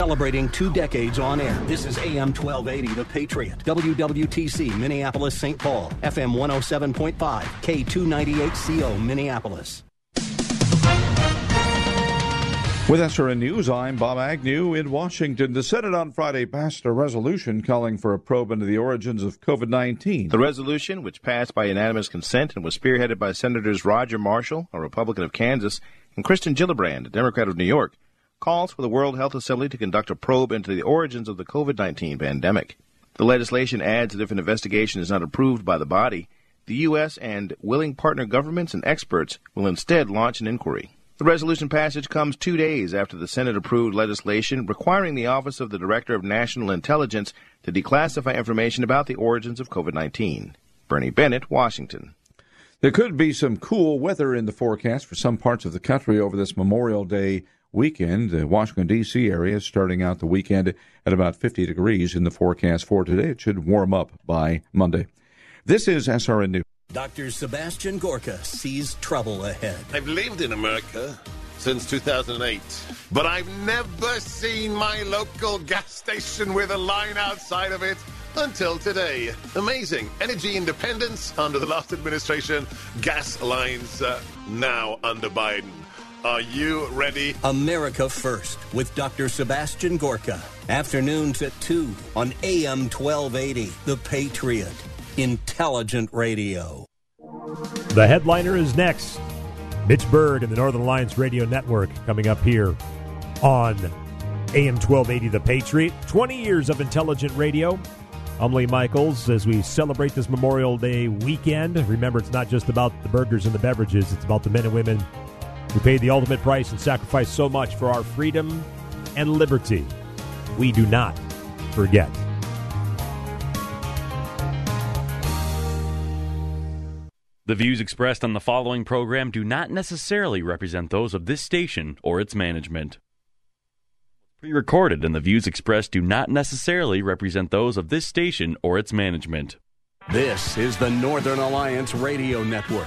Celebrating two decades on air. This is AM 1280, The Patriot. WWTC, Minneapolis, St. Paul. FM 107.5, K298CO, Minneapolis. With SRN News, I'm Bob Agnew in Washington. The Senate on Friday passed a resolution calling for a probe into the origins of COVID 19. The resolution, which passed by unanimous consent and was spearheaded by Senators Roger Marshall, a Republican of Kansas, and Kirsten Gillibrand, a Democrat of New York, calls for the World Health Assembly to conduct a probe into the origins of the COVID 19 pandemic. The legislation adds that if an investigation is not approved by the body, the U.S. and willing partner governments and experts will instead launch an inquiry. The resolution passage comes two days after the Senate approved legislation requiring the Office of the Director of National Intelligence to declassify information about the origins of COVID 19. Bernie Bennett, Washington. There could be some cool weather in the forecast for some parts of the country over this Memorial Day weekend. The Washington, D.C. area is starting out the weekend at about 50 degrees in the forecast for today. It should warm up by Monday. This is SRN News. Dr. Sebastian Gorka sees trouble ahead. I've lived in America since 2008, but I've never seen my local gas station with a line outside of it until today. Amazing. Energy independence under the last administration, gas lines uh, now under Biden. Are you ready? America First with Dr. Sebastian Gorka. Afternoons at 2 on AM 1280. The Patriot. Intelligent radio. The headliner is next. Mitch Berg and the Northern Alliance Radio Network coming up here on AM 1280 The Patriot. 20 years of intelligent radio. I'm Lee Michaels as we celebrate this Memorial Day weekend. Remember, it's not just about the burgers and the beverages, it's about the men and women who paid the ultimate price and sacrificed so much for our freedom and liberty. We do not forget. The views expressed on the following program do not necessarily represent those of this station or its management. Pre recorded, and the views expressed do not necessarily represent those of this station or its management. This is the Northern Alliance Radio Network,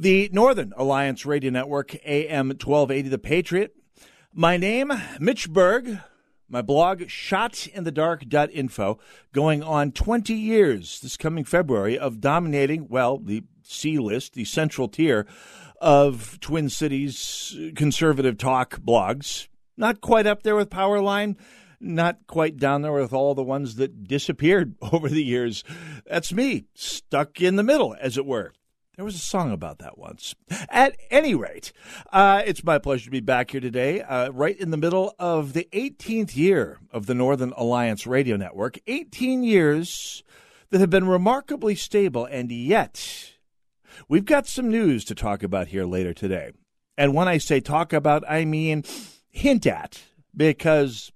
The Northern Alliance Radio Network, AM 1280, The Patriot. My name, Mitch Berg. My blog, shotinthedark.info, going on 20 years this coming February of dominating, well, the C list, the central tier of Twin Cities conservative talk blogs. Not quite up there with Powerline, not quite down there with all the ones that disappeared over the years. That's me, stuck in the middle, as it were. There was a song about that once. At any rate, uh, it's my pleasure to be back here today, uh, right in the middle of the 18th year of the Northern Alliance Radio Network. 18 years that have been remarkably stable, and yet we've got some news to talk about here later today. And when I say talk about, I mean hint at, because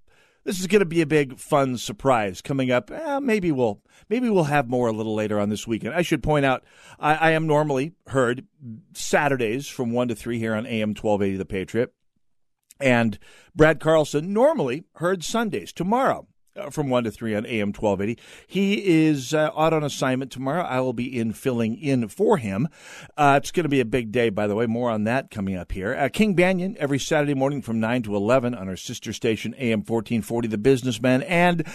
this is going to be a big, fun surprise coming up. Eh, maybe we'll maybe we'll have more a little later on this weekend. I should point out I, I am normally heard Saturdays from one to three here on AM twelve eighty The Patriot, and Brad Carlson normally heard Sundays. Tomorrow uh, from 1 to 3 on AM 1280. He is uh, out on assignment tomorrow. I will be in filling in for him. Uh, it's going to be a big day, by the way. More on that coming up here. Uh, King Banaian every Saturday morning from 9 to 11 on our sister station, AM 1440, The Businessman. And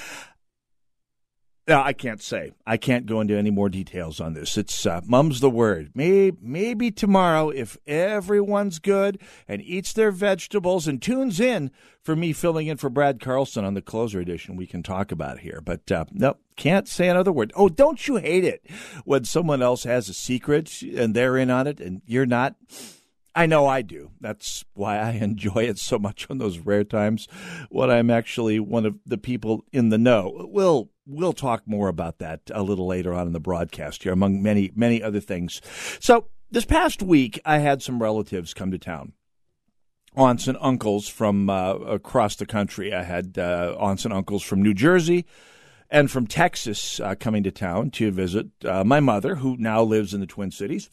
No, I can't say. I can't go into any more details on this. It's uh, mum's the word. Maybe, maybe tomorrow, if everyone's good and eats their vegetables and tunes in for me filling in for Brad Carlson on the closer edition, we can talk about here. But uh, no, can't say another word. Oh, don't you hate it when someone else has a secret and they're in on it and you're not? I know I do. That's why I enjoy it so much on those rare times when I'm actually one of the people in the know. We'll we'll talk more about that a little later on in the broadcast here, among many, many other things. So, this past week, I had some relatives come to town. Aunts and uncles from uh, across the country. I had uh, aunts and uncles from New Jersey and from Texas uh, coming to town to visit uh, my mother, who now lives in the Twin Cities.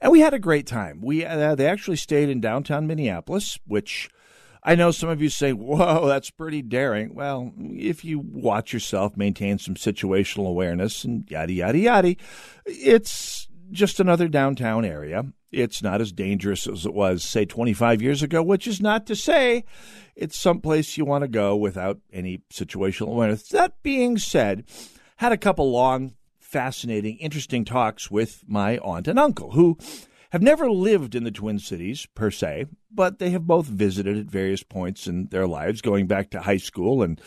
And we had a great time. We uh, They actually stayed in downtown Minneapolis, which I know some of you say, whoa, that's pretty daring. Well, if you watch yourself, maintain some situational awareness, and yada, yada, yada, it's just another downtown area. It's not as dangerous as it was, say, 25 years ago, which is not to say it's someplace you want to go without any situational awareness. That being said, had a couple long, fascinating, interesting talks with my aunt and uncle who have never lived in the Twin Cities per se, but they have both visited at various points in their lives, going back to high school and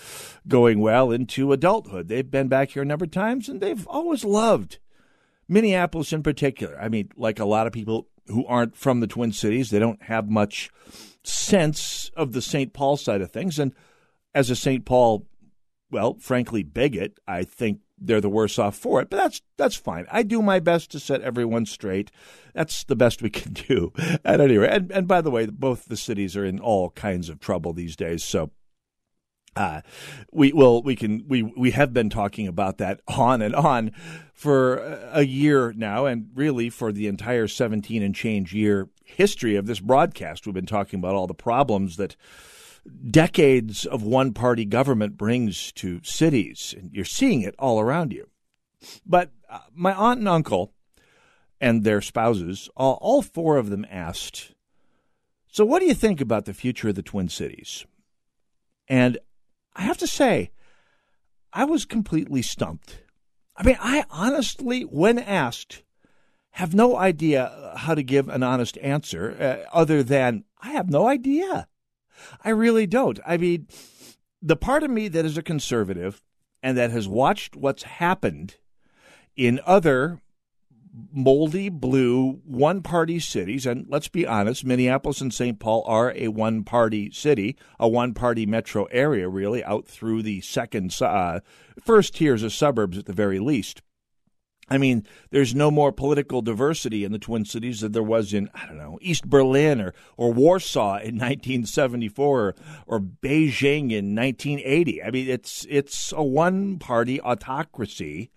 going well into adulthood. They've been back here a number of times and they've always loved Minneapolis in particular. I mean, like a lot of people who aren't from the Twin Cities, they don't have much sense of the St. Paul side of things. And as a St. Paul, well, frankly, bigot, I think they're the worse off for it. But that's that's fine. I do my best to set everyone straight. That's the best we can do. At any rate, and, and by the way, both the cities are in all kinds of trouble these days. So uh, we will we can we we have been talking about that on and on for a year now, and really for the entire seventeen and change year history of this broadcast. We've been talking about all the problems that decades of one party government brings to cities, and you're seeing it all around you. But uh, my aunt and uncle and their spouses, all, four of them asked, So, what do you think about the future of the Twin Cities? And I have to say, I was completely stumped. I mean, I honestly, when asked, have no idea how to give an honest answer uh, other than I have no idea. I really don't. I mean, the part of me that is a conservative and that has watched what's happened in other moldy blue one party cities, and let's be honest, Minneapolis and St. Paul are a one party city, a one party metro area, really, out through the second, uh, first tiers of suburbs at the very least. I mean, there's no more political diversity in the Twin Cities than there was in, I don't know, East Berlin or, or Warsaw in 1974 or, or Beijing in 1980. I mean, it's, it's a one party autocracy,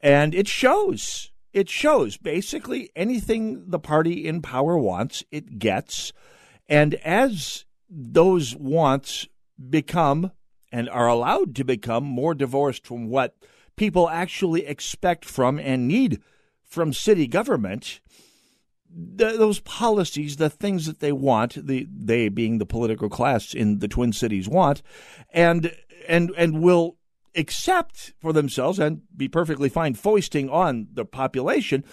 and it shows. It shows. Basically, anything the party in power wants, it gets. And as those wants become and are allowed to become more divorced from what people actually expect from and need from city government, the, those policies, the things that they want, the they being the political class in the Twin Cities want, and and and will accept for themselves and be perfectly fine foisting on the population,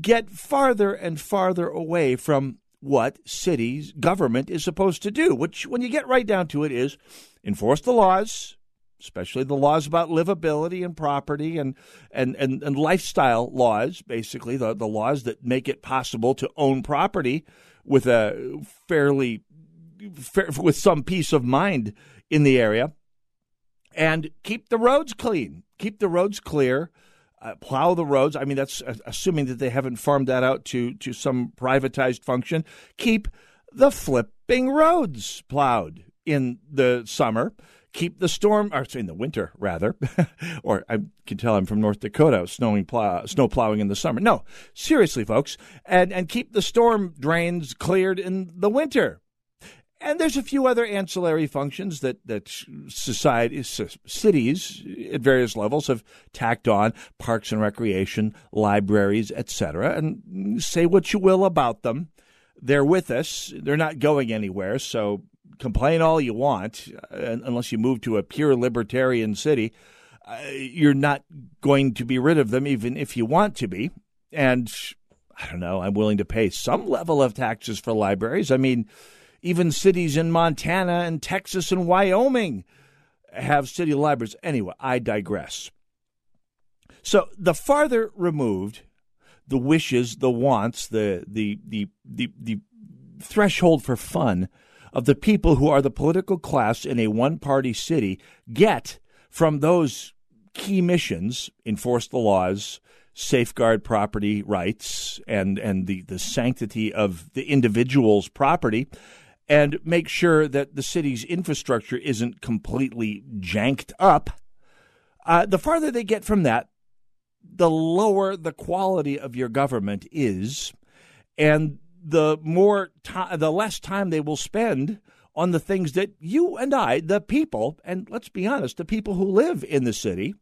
get farther and farther away from what cities government is supposed to do, which when you get right down to it is enforce the laws, especially the laws about livability and property and, and, and, and lifestyle laws, basically, the, the laws that make it possible to own property with a fairly fair, with some peace of mind in the area and keep the roads clean, keep the roads clear. Uh, plow the roads. I mean, that's uh, assuming that they haven't farmed that out to to some privatized function. Keep the flipping roads plowed in the summer keep the storm, or in the winter rather, or I can tell I'm from North Dakota, snowing plow, snow plowing in the summer. No, seriously, folks, and and keep the storm drains cleared in the winter. And there's a few other ancillary functions that that society, cities at various levels have tacked on: parks and recreation, libraries, etc. And say what you will about them, they're with us. They're not going anywhere. So complain all you want, uh, unless you move to a pure libertarian city. uh, you're not going to be rid of them, even if you want to be. And I don't know, I'm willing to pay some level of taxes for libraries. I mean, even cities in Montana and Texas and Wyoming have city libraries. Anyway, I digress. So the farther removed the wishes, the wants, the the the the, the threshold for fun of the people who are the political class in a one party city get from those key missions enforce the laws, safeguard property rights and, and the, the sanctity of the individual's property, and make sure that the city's infrastructure isn't completely janked up. Uh, the farther they get from that, the lower the quality of your government is, and the more time, the less time they will spend on the things that you and I, the people, and let's be honest, the people who live in the city,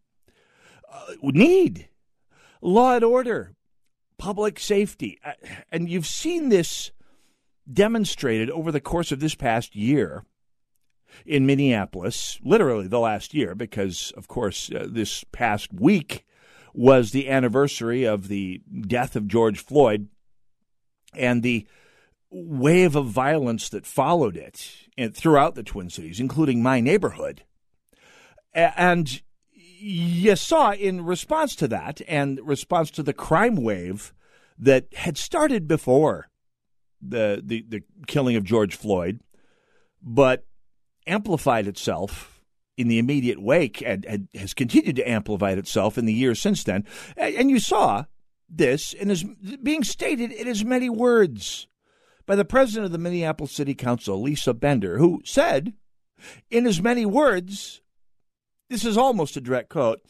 uh, need law and order, public safety. Uh, and you've seen this demonstrated over the course of this past year in Minneapolis, literally the last year, because, of course, uh, this past week was the anniversary of the death of George Floyd and the wave of violence that followed it eh, throughout the Twin Cities, including my neighborhood. And you saw in response to that and response to the crime wave that had started before the, the, the killing of George Floyd, but amplified itself in the immediate wake and, and, has continued to amplify itself in the years since then. And you saw this and is being stated in as many words by the president of the Minneapolis City Council, Lisa Bender, who said, in as many words, this is almost a direct quote,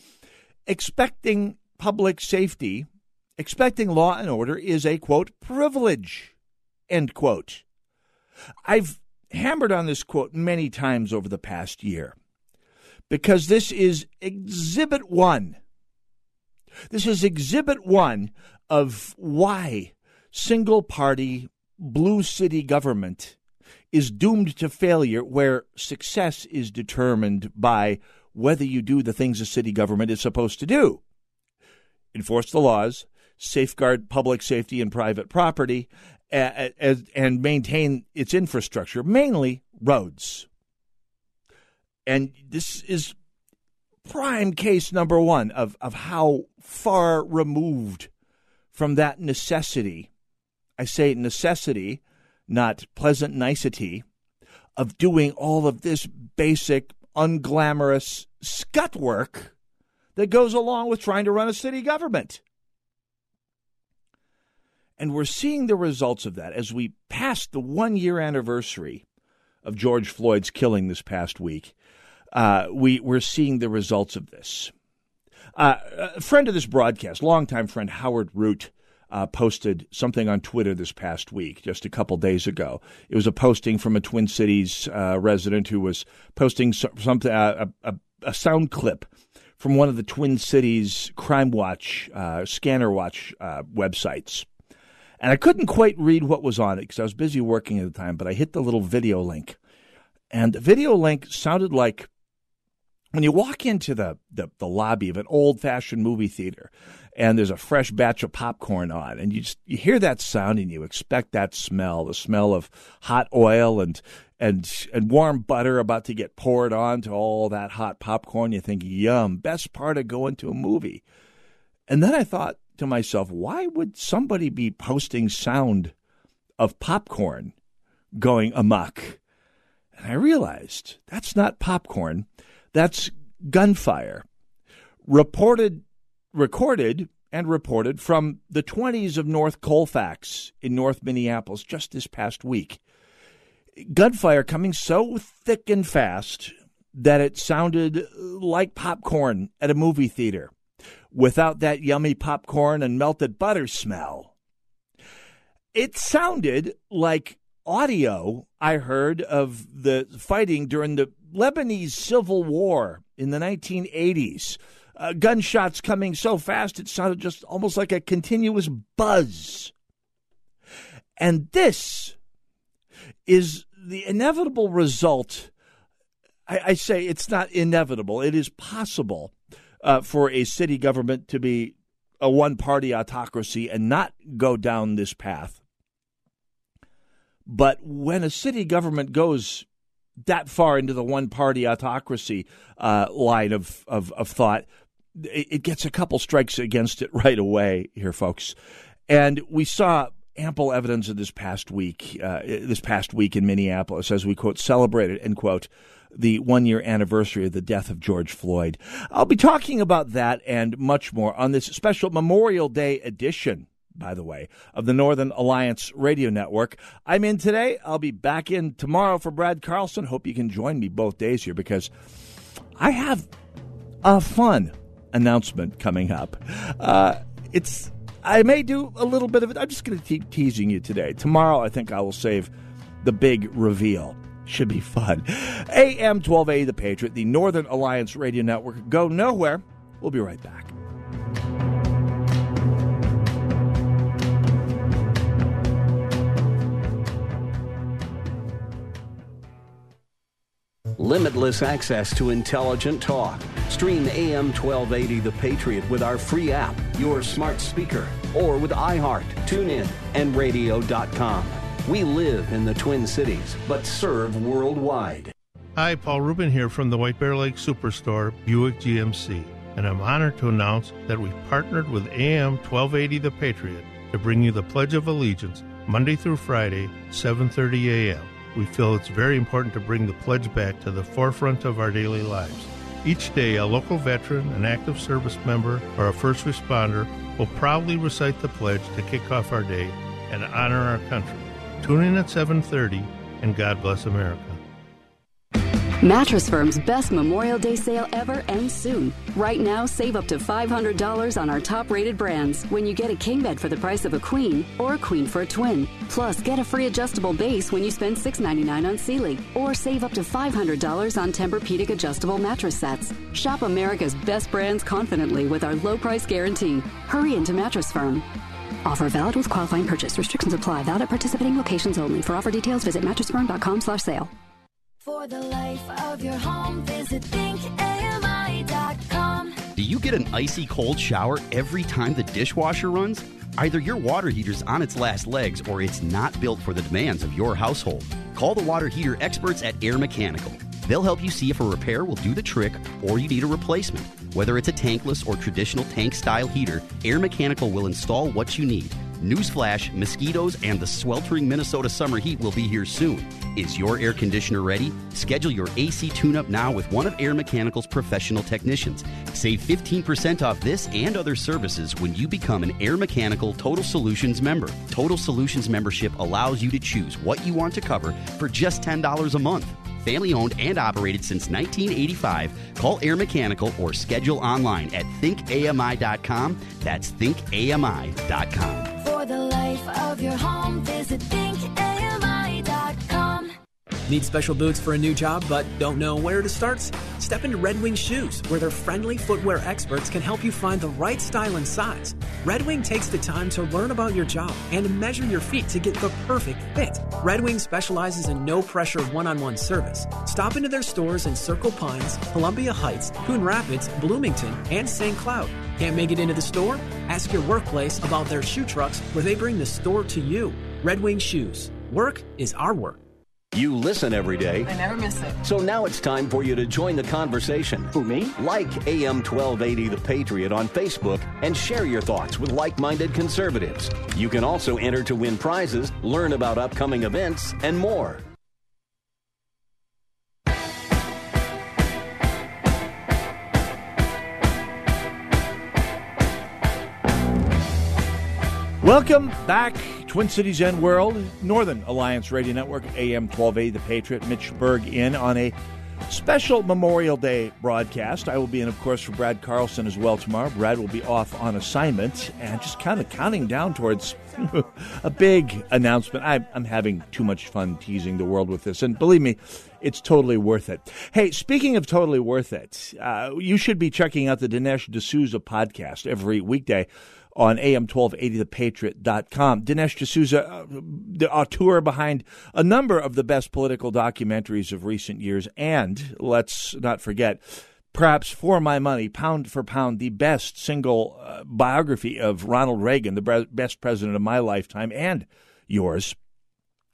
expecting public safety, expecting law and order is a quote, privilege, end quote. I've hammered on this quote many times over the past year because this is exhibit one. This is exhibit one of why single party blue city government is doomed to failure, where success is determined by whether you do the things a city government is supposed to do enforce the laws, safeguard public safety and private property, and maintain its infrastructure, mainly roads. And this is prime case number one of, of how far removed from that necessity I say necessity, not pleasant nicety, of doing all of this basic, unglamorous scut work that goes along with trying to run a city government. And we're seeing the results of that as we pass the one year anniversary of George Floyd's killing this past week. Uh, we, we're seeing the results of this. Uh, a friend of this broadcast, longtime friend Howard Root, uh, posted something on Twitter this past week, just a couple days ago. It was a posting from a Twin Cities uh, resident who was posting something, uh, a, a, sound clip from one of the Twin Cities Crime Watch, uh, Scanner Watch uh, websites. And I couldn't quite read what was on it because I was busy working at the time, but I hit the little video link. And the video link sounded like when you walk into the, the, the lobby of an old fashioned movie theater and there's a fresh batch of popcorn on and you just you hear that sound and you expect that smell the smell of hot oil and and and warm butter about to get poured onto all that hot popcorn you think yum best part of going to a movie. And then i thought to myself why would somebody be posting sound of popcorn going amok and i realized that's not popcorn that's gunfire reported recorded and reported from the 20s of North Colfax in North Minneapolis just this past week. Gunfire coming so thick and fast that it sounded like popcorn at a movie theater without that yummy popcorn and melted butter smell. It sounded like audio I heard of the fighting during the Lebanese Civil War in the 1980s uh, gunshots coming so fast it sounded just almost like a continuous buzz. And this is the inevitable result I, I say it's not inevitable. It is possible uh, for a city government to be a one party autocracy and not go down this path. But when a city government goes that far into the one party autocracy uh, line of, of, of thought, it, it gets a couple strikes against it right away here, folks. And we saw ample evidence of this past week, uh, this past week in Minneapolis, as we quote celebrated end quote the one year anniversary of the death of George Floyd. I'll be talking about that and much more on this special Memorial Day edition. By the way, of the Northern Alliance Radio Network. I'm in today. I'll be back in tomorrow for Brad Carlson. Hope you can join me both days here because I have a fun announcement coming up. Uh, it's I may do a little bit of it. I'm just going to keep teasing you today. Tomorrow, I think I will save the big reveal. Should be fun. AM 12A The Patriot, the Northern Alliance Radio Network. Go nowhere. We'll be right back. Limitless access to intelligent talk. Stream AM 1280 The Patriot with our free app, your smart speaker, or with iHeart, TuneIn, and radio.com. We live in the Twin Cities, but serve worldwide. Hi, Paul Rubin here from the White Bear Lake Superstore, Buick GMC, and I'm honored to announce that we've partnered with AM 1280 The Patriot to bring you the Pledge of Allegiance Monday through Friday, 7:30 a.m. We feel it's very important to bring the pledge back to the forefront of our daily lives. Each day, a local veteran, an active service member, or a first responder will proudly recite the pledge to kick off our day and honor our country. Tune in at 7:30 and God bless America. Mattress Firm's best Memorial Day sale ever ends soon. Right now, save up to $500 on our top rated brands when you get a king bed for the price of a queen or a queen for a twin. Plus, get a free adjustable base when you spend $6.99 on Sealy or save up to $500 on Tempur-Pedic adjustable mattress sets. Shop America's best brands confidently with our low price guarantee. Hurry into Mattress Firm. Offer valid with qualifying purchase. Restrictions apply. Valid at participating locations only. For offer details, visit mattressfirm.com slash sale. For the life of your home, visit thinkami.com. Do you get an icy cold shower every time the dishwasher runs? Either your water heater's on its last legs or it's not built for the demands of your household. Call the water heater experts at Air Mechanical. They'll help you see if a repair will do the trick or you need a replacement. Whether it's a tankless or traditional tank style heater, Air Mechanical will install what you need. Newsflash, mosquitoes and the sweltering Minnesota summer heat will be here soon. Is your air conditioner ready? Schedule your AC tune up now with one of Air Mechanical's professional technicians. Save 15% off this and other services when you become an Air Mechanical Total Solutions member. Total Solutions membership allows you to choose what you want to cover for just $10 a month. Family owned and operated since 1985. Call Air Mechanical or schedule online at thinkami.com. That's thinkami.com. For the life of your home, visit thinkami.com. Need special boots for a new job but don't know where to start? Step into Red Wing Shoes, where their friendly footwear experts can help you find the right style and size. Red Wing takes the time to learn about your job and measure your feet to get the perfect fit. Red Wing specializes in no pressure one on one service. Stop into their stores in Circle Pines, Columbia Heights, Coon Rapids, Bloomington, and St. Cloud. Can't make it into the store? Ask your workplace about their shoe trucks where they bring the store to you. Red Wing Shoes. Work is our work. You listen every day. I never miss it. So now it's time for you to join the conversation. Who, me? Like AM 1280 The Patriot on Facebook and share your thoughts with like minded conservatives. You can also enter to win prizes, learn about upcoming events, and more. Welcome back, Twin Cities and World, Northern Alliance Radio Network, AM 1280, The Patriot, Mitch Berg in on a special Memorial Day broadcast. I will be in, of course, for Brad Carlson as well tomorrow. Brad will be off on assignment and just kind of counting down towards a big announcement. I, I'm having too much fun teasing the world with this, and believe me, it's totally worth it. Hey, speaking of totally worth it, uh, you should be checking out the Dinesh D'Souza podcast every weekday on am1280thepatriot.com. Dinesh D'Souza, uh, the auteur behind a number of the best political documentaries of recent years, and let's not forget, perhaps for my money, pound for pound, the best single uh, biography of Ronald Reagan, the best president of my lifetime and yours,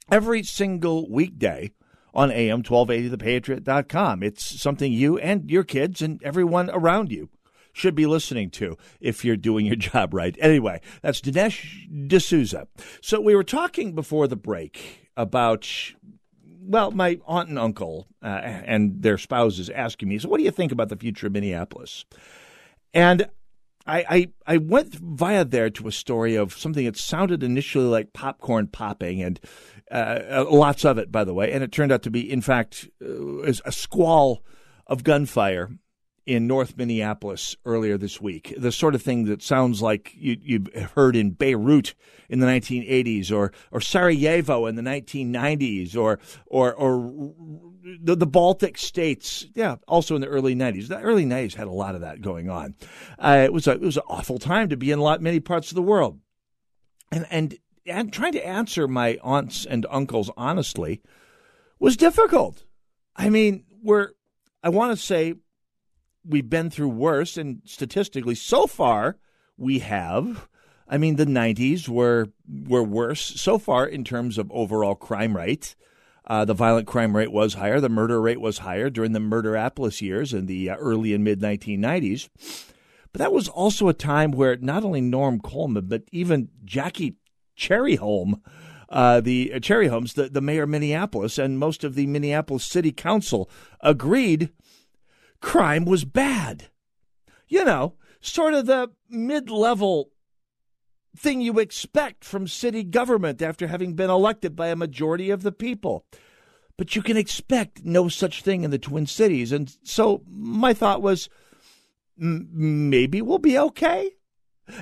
every single weekday on AM1280thepatriot.com. It's something you and your kids and everyone around you should be listening to if you're doing your job right. Anyway, that's Dinesh D'Souza. So we were talking before the break about well, my aunt and uncle uh, and their spouses asking me, so what do you think about the future of Minneapolis? And I, I, I went via there to a story of something that sounded initially like popcorn popping, and uh, uh lots of it, by the way, and it turned out to be, in fact, uh, a squall of gunfire in North Minneapolis earlier this week. The sort of thing that sounds like you, have heard in Beirut in the 1980s, or or Sarajevo in the 1990s, or or or the, the Baltic states. Yeah, also in the early 90s. The early 90s had a lot of that going on. Uh, it was a, it was an awful time to be in a lot many parts of the world, and and and trying to answer my aunts and uncles honestly was difficult. I mean, we're I want to say we've been through worse, and statistically, so far we have. I mean, the '90s were were worse so far in terms of overall crime rate. Uh, the violent crime rate was higher. The murder rate was higher during the Murderapolis years in the uh, early and mid 1990s. But that was also a time where not only Norm Coleman, but even Jackie Cherryhomes, uh, the uh, Cherryhomes, the, the mayor of Minneapolis, and most of the Minneapolis City Council agreed crime was bad. You know, sort of the mid level thing you expect from city government after having been elected by a majority of the people. But you can expect no such thing in the Twin Cities. And so my thought was maybe we'll be okay.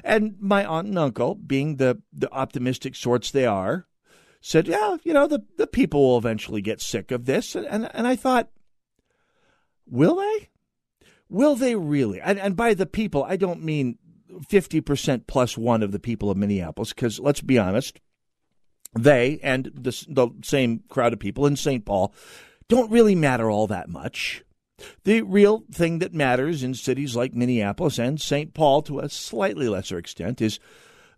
And my aunt and uncle, being the, the optimistic sorts they are, said, yeah, you know, the, the people will eventually get sick of this. And, and, and I thought, Will they? Will they really? And, and by the people, I don't mean 50% plus one of the people of Minneapolis, because let's be honest, they and the, the same crowd of people in St. Paul don't really matter all that much. The real thing that matters in cities like Minneapolis and St. Paul to a slightly lesser extent is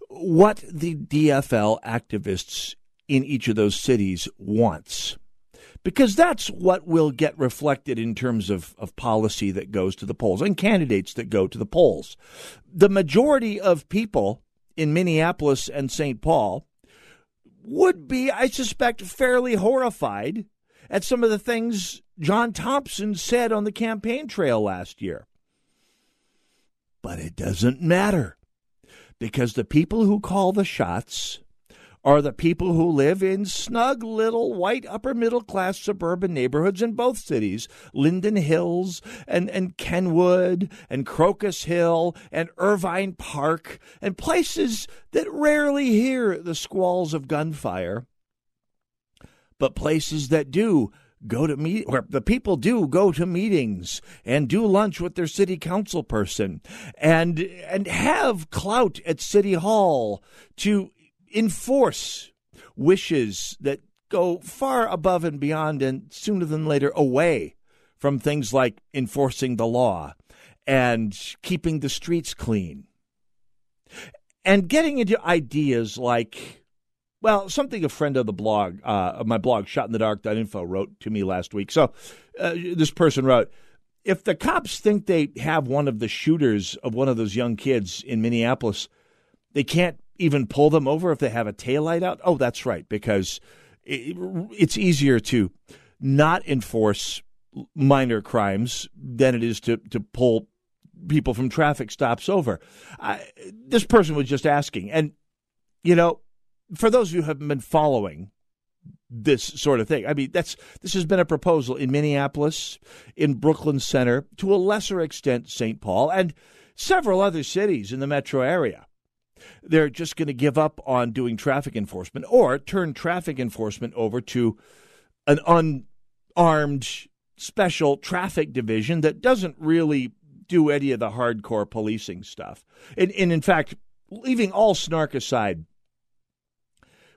what the DFL activists in each of those cities wants because that's what will get reflected in terms of, of policy that goes to the polls and candidates that go to the polls. The majority of people in Minneapolis and St. Paul would be, I suspect, fairly horrified at some of the things John Thompson said on the campaign trail last year. But it doesn't matter because the people who call the shots are the people who live in snug little white upper middle class suburban neighborhoods in both cities Linden Hills and, and Kenwood and Crocus Hill and Irvine Park and places that rarely hear the squalls of gunfire, but places that do go to meet where the people do go to meetings and do lunch with their city council person and and have clout at city hall to enforce wishes that go far above and beyond and sooner than later away from things like enforcing the law and keeping the streets clean. And getting into ideas like well something a friend of the blog uh, of my blog shotinthedark.info wrote to me last week. So uh, this person wrote if the cops think they have one of the shooters of one of those young kids in minneapolis they can't even pull them over if they have a taillight out? Oh, that's right, because it's easier to not enforce minor crimes than it is to, to pull people from traffic stops over. I, this person was just asking. And, you know, for those of you who have been following this sort of thing, I mean, that's this has been a proposal in Minneapolis, in Brooklyn Center, to a lesser extent, St. Paul, and several other cities in the metro area they're just going to give up on doing traffic enforcement or turn traffic enforcement over to an unarmed special traffic division that doesn't really do any of the hardcore policing stuff. And, and in fact, leaving all snark aside,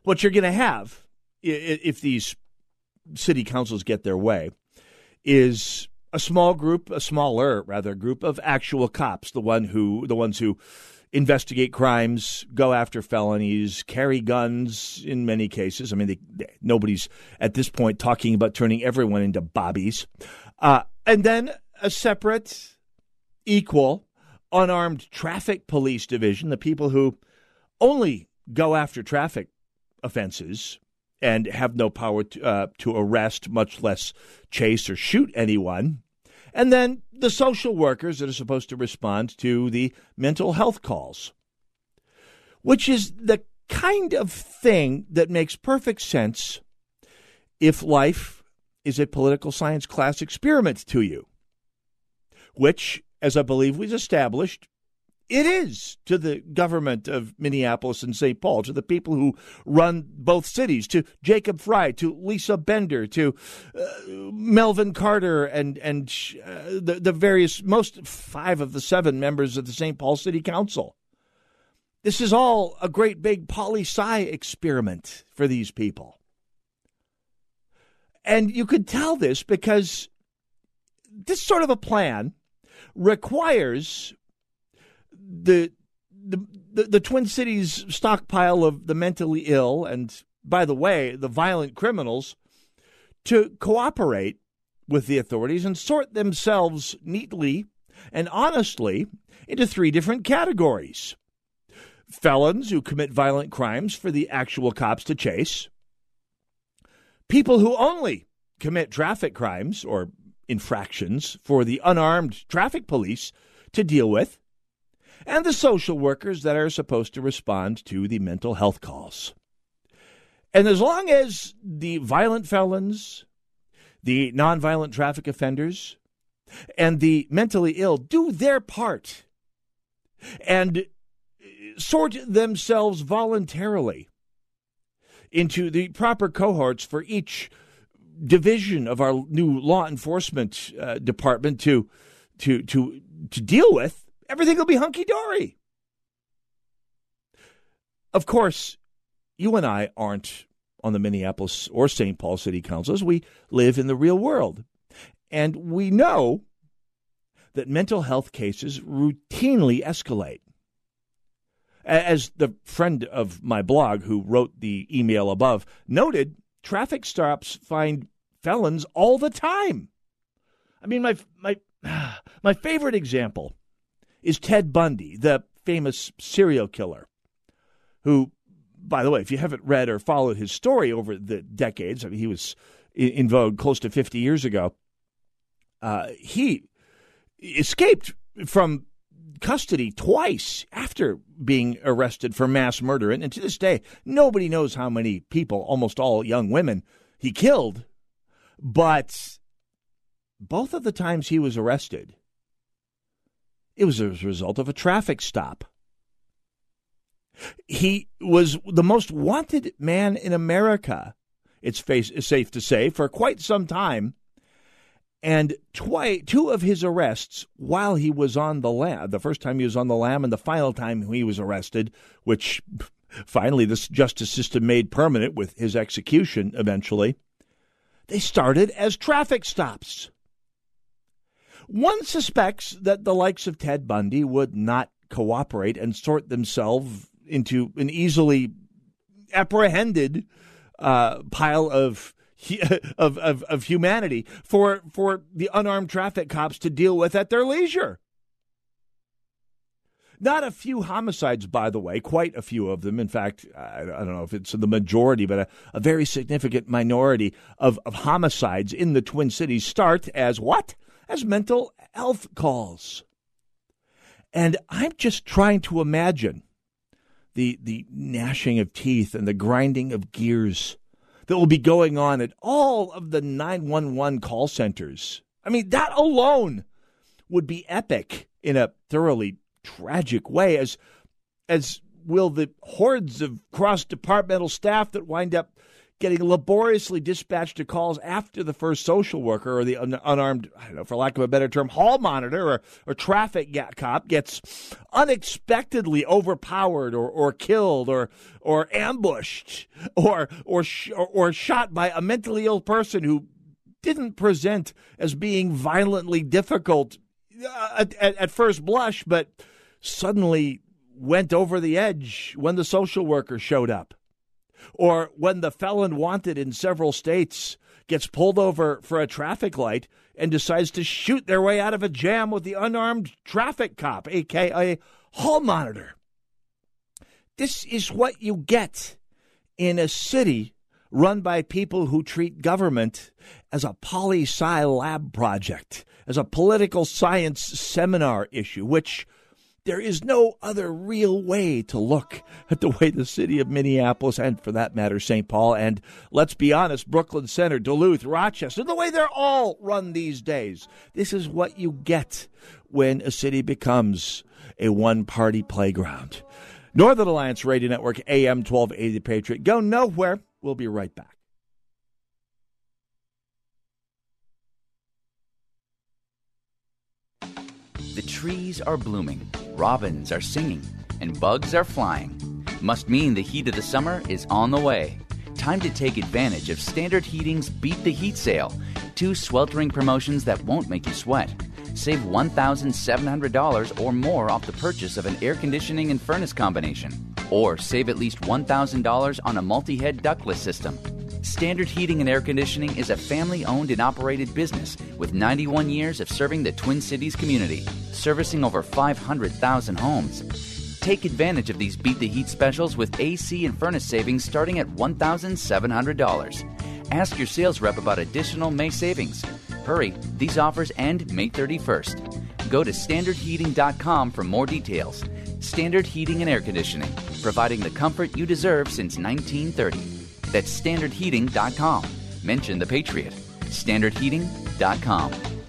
what you're going to have if these city councils get their way is a small group, a smaller rather group of actual cops, the one who the ones who investigate crimes, go after felonies, carry guns in many cases. I mean, they, nobody's at this point talking about turning everyone into bobbies. Uh, and then a separate, equal, unarmed traffic police division, the people who only go after traffic offenses and have no power to, uh, to arrest, much less chase or shoot anyone. And then the social workers that are supposed to respond to the mental health calls, which is the kind of thing that makes perfect sense if life is a political science class experiment to you, which, as I believe we've established, it is to the government of Minneapolis and St. Paul, to the people who run both cities, to Jacob Frey, to Lisa Bender, to uh, Melvin Carter, and and uh, the the various most five of the seven members of the St. Paul City Council. This is all a great big poli sci experiment for these people. And you could tell this because this sort of a plan requires the, the the the Twin Cities stockpile of the mentally ill and by the way, the violent criminals to cooperate with the authorities and sort themselves neatly and honestly into three different categories. Felons who commit violent crimes for the actual cops to chase. People who only commit traffic crimes or infractions for the unarmed traffic police to deal with and the social workers that are supposed to respond to the mental health calls. And as long as the violent felons, the nonviolent traffic offenders, and the mentally ill do their part and sort themselves voluntarily into the proper cohorts for each division of our new law enforcement uh, department to to to to deal with everything will be hunky dory. Of course, you and I aren't on the Minneapolis or St. Paul City Councils. We live in the real world. And we know that mental health cases routinely escalate. As the friend of my blog who wrote the email above noted, traffic stops find felons all the time. I mean, my, my, my favorite example is Ted Bundy, the famous serial killer, who, by the way, if you haven't read or followed his story over the decades, I mean, he was in vogue close to 50 years ago. Uh, he escaped from custody twice after being arrested for mass murder. And, and to this day, nobody knows how many people, almost all young women, he killed. But both of the times he was arrested, it was as a result of a traffic stop. He was the most wanted man in America, it's, face, safe to say, for quite some time. And twi- two of his arrests while he was on the lam, the first time he was on the lam and the final time he was arrested, which finally this justice system made permanent with his execution eventually, they started as traffic stops. One suspects that the likes of Ted Bundy would not cooperate and sort themselves into an easily apprehended uh, pile of, of, of of humanity for for the unarmed traffic cops to deal with at their leisure. Not a few homicides, by the way, quite a few of them. In fact, I, don't know if it's the majority, but a, a very significant minority of, of homicides in the Twin Cities start as what? As mental health calls. And I'm just trying to imagine the, the gnashing of teeth and the grinding of gears that will be going on at all of the 911 call centers. I mean, that alone would be epic in a thoroughly tragic way, as, as will the hordes of cross departmental staff that wind up getting laboriously dispatched to calls after the first social worker or the un- unarmed, I don't know, for lack of a better term, hall monitor or, or traffic cop gets unexpectedly overpowered or, or killed or or ambushed or or, sh- or or shot by a mentally ill person who didn't present as being violently difficult uh, at, at first blush, but suddenly went over the edge when the social worker showed up or when the felon wanted in several states gets pulled over for a traffic light and decides to shoot their way out of a jam with the unarmed traffic cop, aka hall monitor. This is what you get in a city run by people who treat government as a poli sci lab project, as a political science seminar issue, which there is no other real way to look at the way the city of Minneapolis, and for that matter, St. Paul, and let's be honest, Brooklyn Center, Duluth, Rochester, the way they're all run these days. This is what you get when a city becomes a one party playground. Northern Alliance Radio Network, AM 1280 The Patriot. Go nowhere. We'll be right back. The trees are blooming, robins are singing, and bugs are flying. Must mean the heat of the summer is on the way. Time to take advantage of Standard Heating's Beat the Heat sale. Two sweltering promotions that won't make you sweat. Save $1,700 or more off the purchase of an air conditioning and furnace combination. Or save at least $1,000 on a multi head ductless system. Standard Heating and Air Conditioning is a family owned and operated business with 91 years of serving the Twin Cities community, servicing over 500,000 homes. Take advantage of these Beat the Heat specials with AC and furnace savings starting at $1,700. Ask your sales rep about additional May savings. Hurry, these offers end May 31st. Go to standardheating.com for more details. Standard Heating and Air Conditioning, providing the comfort you deserve since 1930. That's standardheating.com. Mention the Patriot. Standardheating.com.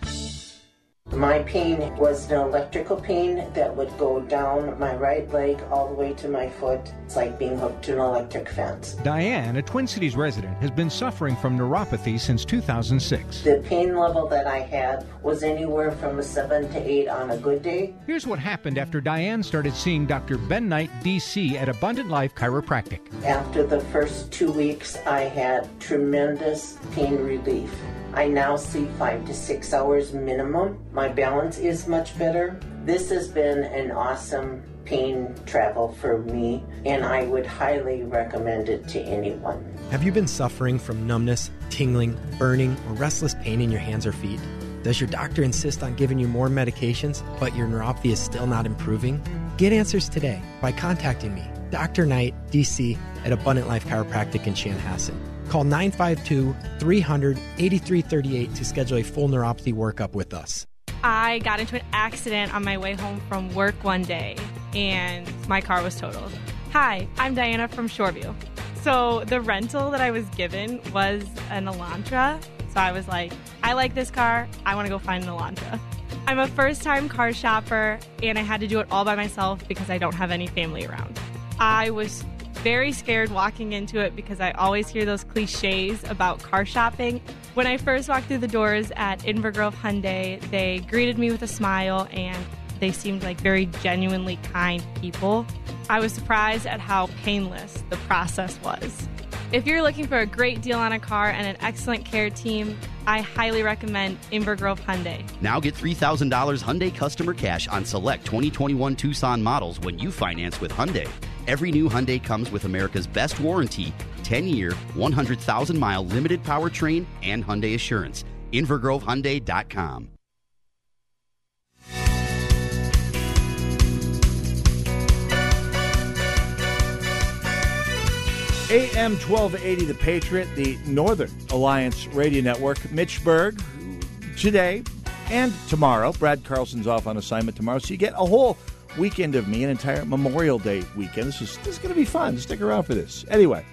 My pain was an electrical pain that would go down my right leg all the way to my foot. It's like being hooked to an electric fence. Diane, a Twin Cities resident, has been suffering from neuropathy since 2006. The pain level that I had was anywhere from a 7 to 8 on a good day. Here's what happened after Diane started seeing Dr. Ben Knight, DC, at Abundant Life Chiropractic. After the first two weeks, I had tremendous pain relief. I now sleep five to six hours minimum. My balance is much better. This has been an awesome pain travel for me, and I would highly recommend it to anyone. Have you been suffering from numbness, tingling, burning, or restless pain in your hands or feet? Does your doctor insist on giving you more medications, but your neuropathy is still not improving? Get answers today by contacting me, Dr. Knight, DC, at Abundant Life Chiropractic in Chanhassen. Call 952 300 8338 to schedule a full neuropathy workup with us. I got into an accident on my way home from work one day and my car was totaled. Hi, I'm Diana from Shoreview. So, the rental that I was given was an Elantra. So, I was like, I like this car. I want to go find an Elantra. I'm a first time car shopper and I had to do it all by myself because I don't have any family around. I was very scared walking into it because I always hear those cliches about car shopping. When I first walked through the doors at Invergrove Hyundai, they greeted me with a smile and they seemed like very genuinely kind people. I was surprised at how painless the process was. If you're looking for a great deal on a car and an excellent care team, I highly recommend Invergrove Hyundai. Now get $3,000 Hyundai customer cash on select 2021 Tucson models when you finance with Hyundai. Every new Hyundai comes with America's best warranty 10 year, 100,000 mile limited powertrain and Hyundai Assurance. InvergroveHyundai.com. AM 1280, The Patriot, the Northern Alliance Radio Network. Mitch Berg today and tomorrow. Brad Carlson's off on assignment tomorrow, so you get a whole weekend of me, an entire Memorial Day weekend. This is, this is going to be fun. Stick around for this. Anyway,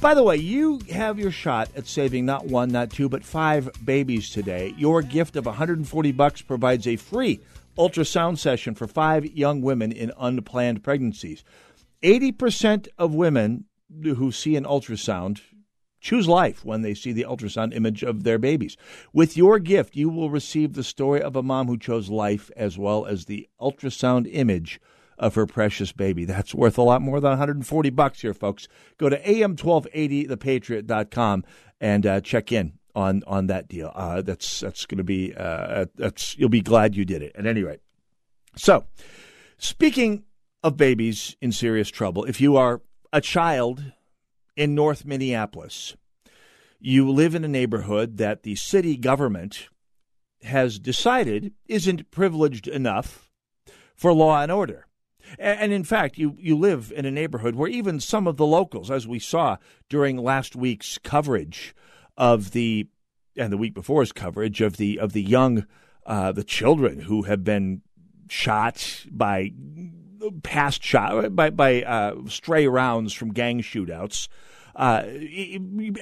by the way, you have your shot at saving not one, not two, but five babies today. Your gift of 140 bucks provides a free ultrasound session for five young women in unplanned pregnancies. 80% of women who see an ultrasound choose life when they see the ultrasound image of their babies. With your gift, you will receive the story of a mom who chose life as well as the ultrasound image of her precious baby. That's worth a lot more than 140 bucks here, folks. Go to am1280thepatriot.com and uh, check in on on that deal. Uh, that's that's going to be uh, that's you'll be glad you did it. At any rate, so speaking of babies in serious trouble, if you are a child in North Minneapolis, you live in a neighborhood that the city government has decided isn't privileged enough for law and order. And in fact, you, you live in a neighborhood where even some of the locals, as we saw during last week's coverage of the and the week before's coverage of the of the young uh, the children who have been shot by past shot by by uh, stray rounds from gang shootouts. Uh,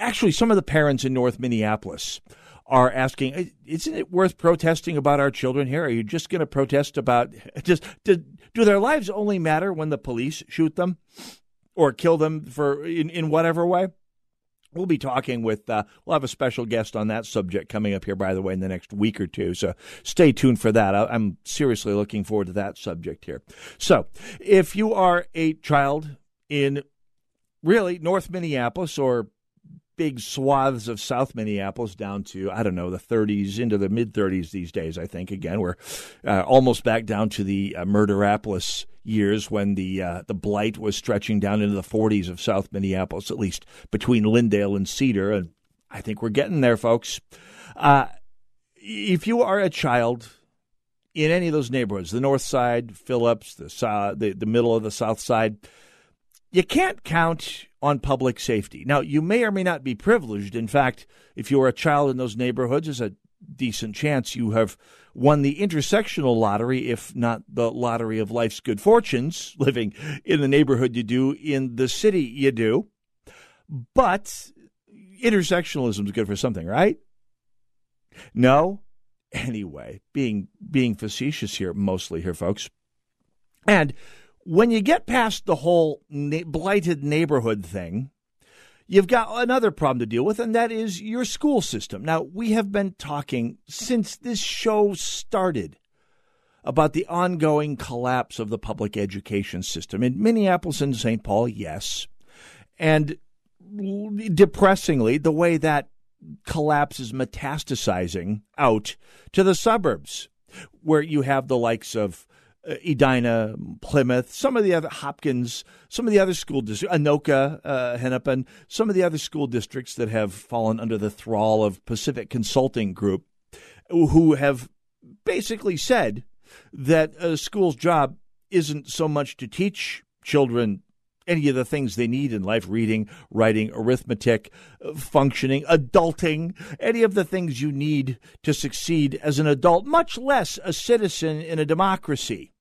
actually, some of the parents in North Minneapolis are asking, "Isn't it worth protesting about our children here? Are you just going to protest about just do, do their lives only matter when the police shoot them or kill them for in, in whatever way?" We'll be talking with, uh, we'll have a special guest on that subject coming up here, by the way, in the next week or two. So stay tuned for that. I, am seriously looking forward to that subject here. So if you are a child in really North Minneapolis or big swaths of South Minneapolis down to, I don't know, the 30s into the mid 30s these days, I think. Again, we're uh, almost back down to the uh, Murderapolis years when the uh, the blight was stretching down into the 40s of South Minneapolis, at least between Lyndale and Cedar. And I think we're getting there, folks. Uh, if you are a child in any of those neighborhoods, the North Side, Phillips, the, the, the middle of the South Side, you can't count on public safety. Now, you may or may not be privileged. In fact, if you're a child in those neighborhoods, there's a decent chance you have won the intersectional lottery, if not the lottery of life's good fortunes, living in the neighborhood you do, in the city you do. But intersectionalism is good for something, right? No? Anyway, being being facetious here, mostly here, folks. And when you get past the whole na- blighted neighborhood thing, you've got another problem to deal with, and that is your school system. Now, we have been talking since this show started about the ongoing collapse of the public education system in Minneapolis and St. Paul, yes. And depressingly, the way that collapse is metastasizing out to the suburbs, where you have the likes of Edina, Plymouth, some of the other Hopkins, some of the other school districts, Anoka, uh, Hennepin, some of the other school districts that have fallen under the thrall of Pacific Consulting Group, who have basically said that a school's job isn't so much to teach children any of the things they need in life reading, writing, arithmetic, functioning, adulting, any of the things you need to succeed as an adult, much less a citizen in a democracy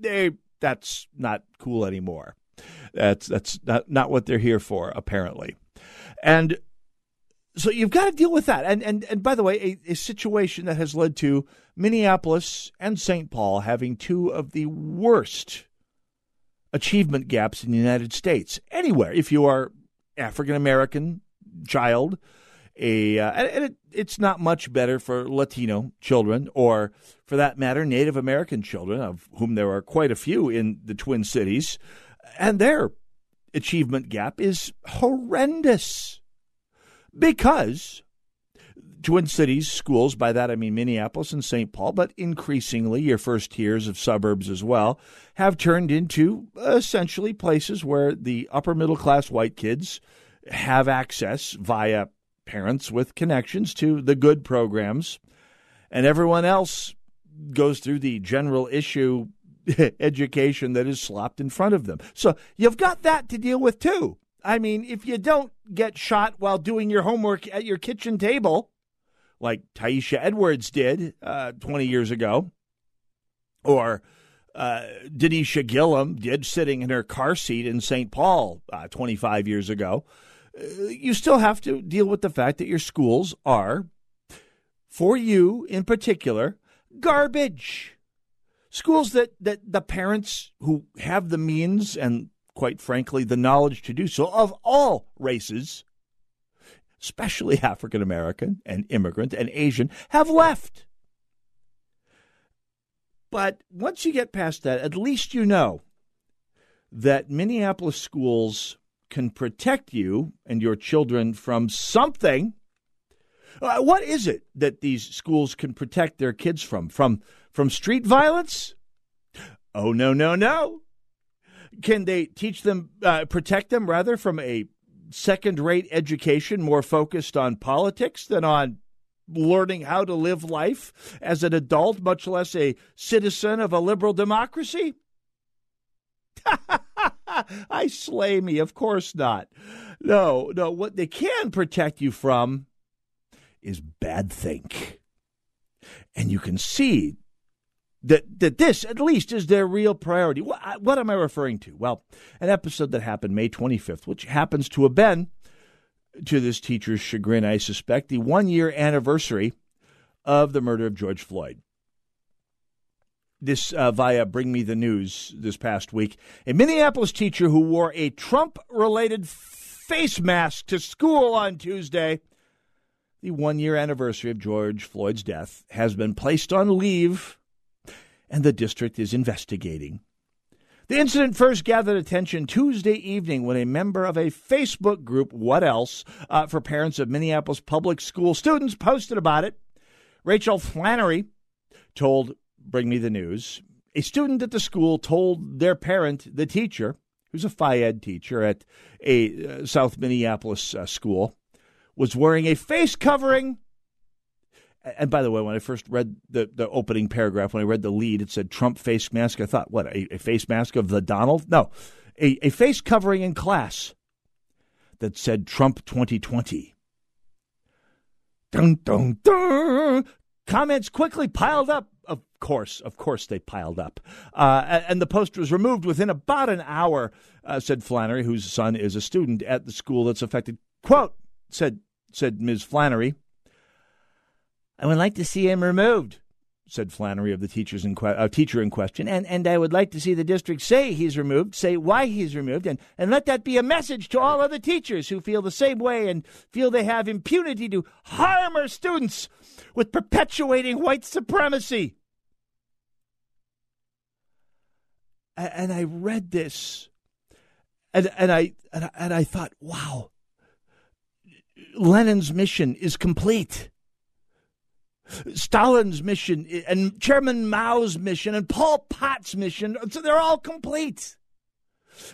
they that's not cool anymore. That's that's not, not what they're here for, apparently. And so you've got to deal with that. And and and by the way, a, a situation that has led to Minneapolis and St. Paul having two of the worst achievement gaps in the United States. Anywhere, if you are African American child, a uh, and it, it's not much better for Latino children or for that matter Native American children of whom there are quite a few in the Twin Cities and their achievement gap is horrendous because Twin Cities schools, by that I mean Minneapolis and St. Paul, but increasingly your first tiers of suburbs as well, have turned into essentially places where the upper middle class white kids have access via parents with connections to the good programs, and everyone else goes through the general issue education that is slopped in front of them. So you've got that to deal with too. I mean, if you don't get shot while doing your homework at your kitchen table, like Tyesha Edwards did uh, 20 years ago, or uh, Denisha Gillum did sitting in her car seat in St. Paul uh, 25 years ago, Uh, you still have to deal with the fact that your schools are, for you in particular, garbage. Schools that, that the parents who have the means and, quite frankly, the knowledge to do so of all races especially African American and immigrant and Asian, have left. But once you get past that, at least you know that Minneapolis schools can protect you and your children from something. Uh, what is it that these schools can protect their kids from? From from street violence? Oh no no no! Can they teach them, uh, protect them rather from a second-rate education more focused on politics than on learning how to live life as an adult, much less a citizen of a liberal democracy? I slay me. Of course not. No, no. What they can protect you from is bad think. And you can see that, that this, at least, is their real priority. What, what am I referring to? Well, an episode that happened May 25th, which happens to have been, to this teacher's chagrin, I suspect, the one year anniversary of the murder of George Floyd this uh, via Bring Me the News this past week. A Minneapolis teacher who wore a Trump related face mask to school on Tuesday, the one year anniversary of George Floyd's death, has been placed on leave, and the district is investigating. The incident first gathered attention Tuesday evening when a member of a Facebook group, What Else, uh, for parents of Minneapolis public school students, posted about it. Rachel Flannery told bring me the news. A student at the school told their parent, the teacher, who's a phy ed teacher at a uh, South Minneapolis uh, school, was wearing a face covering. And by the way, when I first read the, the opening paragraph, when I read the lead, it said Trump face mask. I thought, what, a, a face mask of the Donald? No, a, a face covering in class that said Trump 2020. Dun, dun, dun. Comments quickly piled up course, of course, they piled up. Uh, and the post was removed within about an hour, uh, said Flannery, whose son is a student at the school that's affected. Quote, said, said Ms. Flannery, I would like to see him removed, said Flannery of the teachers in que- uh, teacher in question, and, and I would like to see the district say he's removed, say why he's removed, and, and let that be a message to all other teachers who feel the same way and feel they have impunity to harm our students with perpetuating white supremacy. And I read this, and and I and I, and I thought, wow, Lenin's mission is complete. Stalin's mission and Chairman Mao's mission and Pol Pot's mission, they're all complete.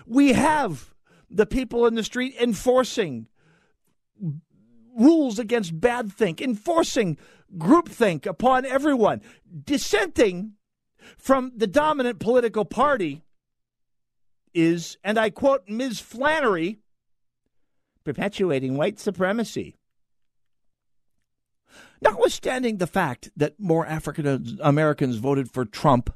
We have the people in the street enforcing rules against bad think, enforcing groupthink upon everyone, dissenting from the dominant political party is, and I quote Ms. Flannery, perpetuating white supremacy. Notwithstanding the fact that more African Americans voted for Trump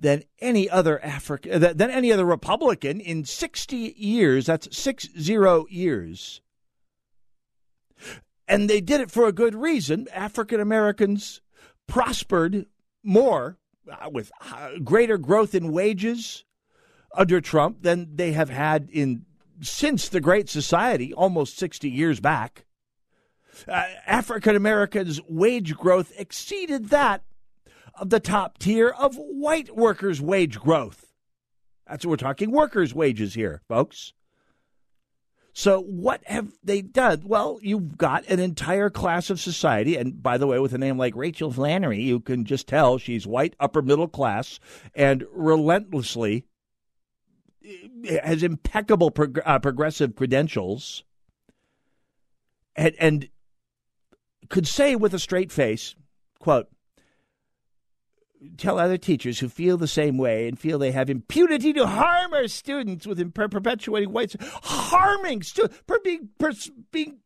than any other African than any other Republican in 60 years, that's 60 years. And they did it for a good reason. African Americans prospered more uh, with uh, greater growth in wages under Trump than they have had in since the Great Society, almost 60 years back. Uh, African Americans' wage growth exceeded that of the top tier of white workers' wage growth. That's what we're talking workers' wages here, folks. So, what have they done? Well, you've got an entire class of society. And by the way, with a name like Rachel Flannery, you can just tell she's white, upper middle class, and relentlessly has impeccable prog- uh, progressive credentials. And, and could say with a straight face, quote, tell other teachers who feel the same way and feel they have impunity to harm our students with perpetuating white harming students, being, being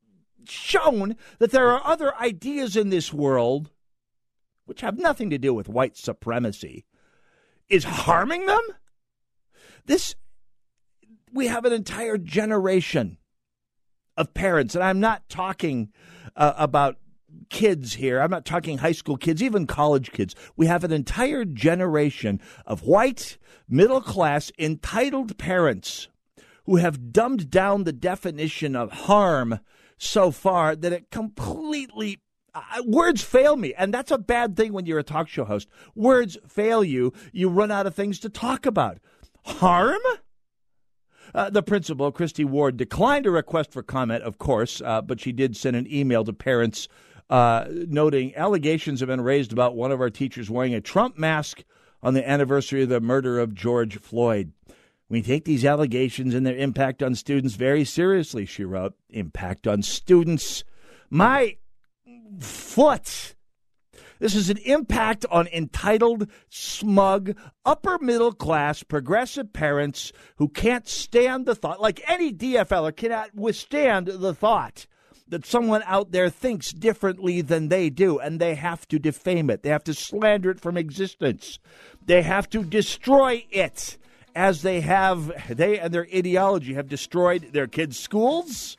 shown that there are other ideas in this world which have nothing to do with white supremacy is harming them? This we have an entire generation of parents and i'm not talking uh, about kids here. I'm not talking high school kids, even college kids. We have an entire generation of white, middle class, entitled parents who have dumbed down the definition of harm so far that it completely uh, words fail me. And that's a bad thing when you're a talk show host. Words fail you. You run out of things to talk about. Harm? Uh, the principal, Christy Ward, declined a request for comment, of course, uh, but she did send an email to parents uh, noting allegations have been raised about one of our teachers wearing a Trump mask on the anniversary of the murder of George Floyd. We take these allegations and their impact on students very seriously, she wrote. Impact on students. My foot. This is an impact on entitled, smug, upper middle class, progressive parents who can't stand the thought, like any DFLer cannot withstand the thought that someone out there thinks differently than they do, and they have to defame it. They have to slander it from existence. They have to destroy it as they have, they and their ideology have destroyed their kids' schools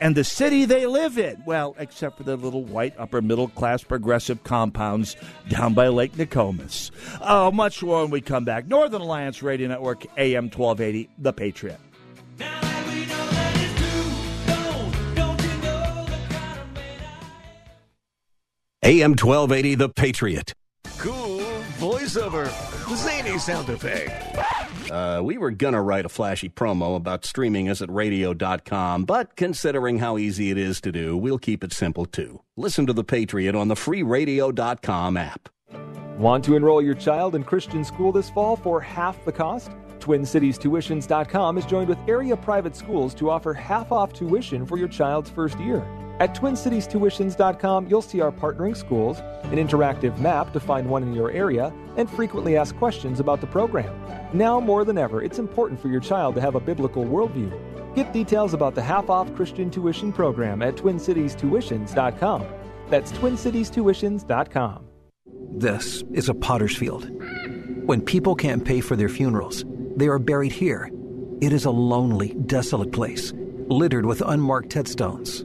and the city they live in. Well, except for the little white upper middle class progressive compounds down by Lake Nokomis. Oh, much more when we come back. Northern Alliance Radio Network, AM 1280, The Patriot. AM 1280, The Patriot. Cool voiceover. Zany sound effect. Uh, we were gonna write a flashy promo about streaming us at radio.com, but considering how easy it is to do, we'll keep it simple too. Listen to The Patriot on the free radio.com app. Want to enroll your child in Christian school this fall for half the cost? TwinCitiesTuitions.com is joined with area private schools to offer half off tuition for your child's first year. At TwinCitiesTuitions.com, you'll see our partnering schools, an interactive map to find one in your area, and frequently asked questions about the program. Now more than ever, it's important for your child to have a biblical worldview. Get details about the half off Christian tuition program at TwinCitiesTuitions.com. That's TwinCitiesTuitions.com. This is a potter's field. When people can't pay for their funerals, they are buried here. It is a lonely, desolate place, littered with unmarked headstones.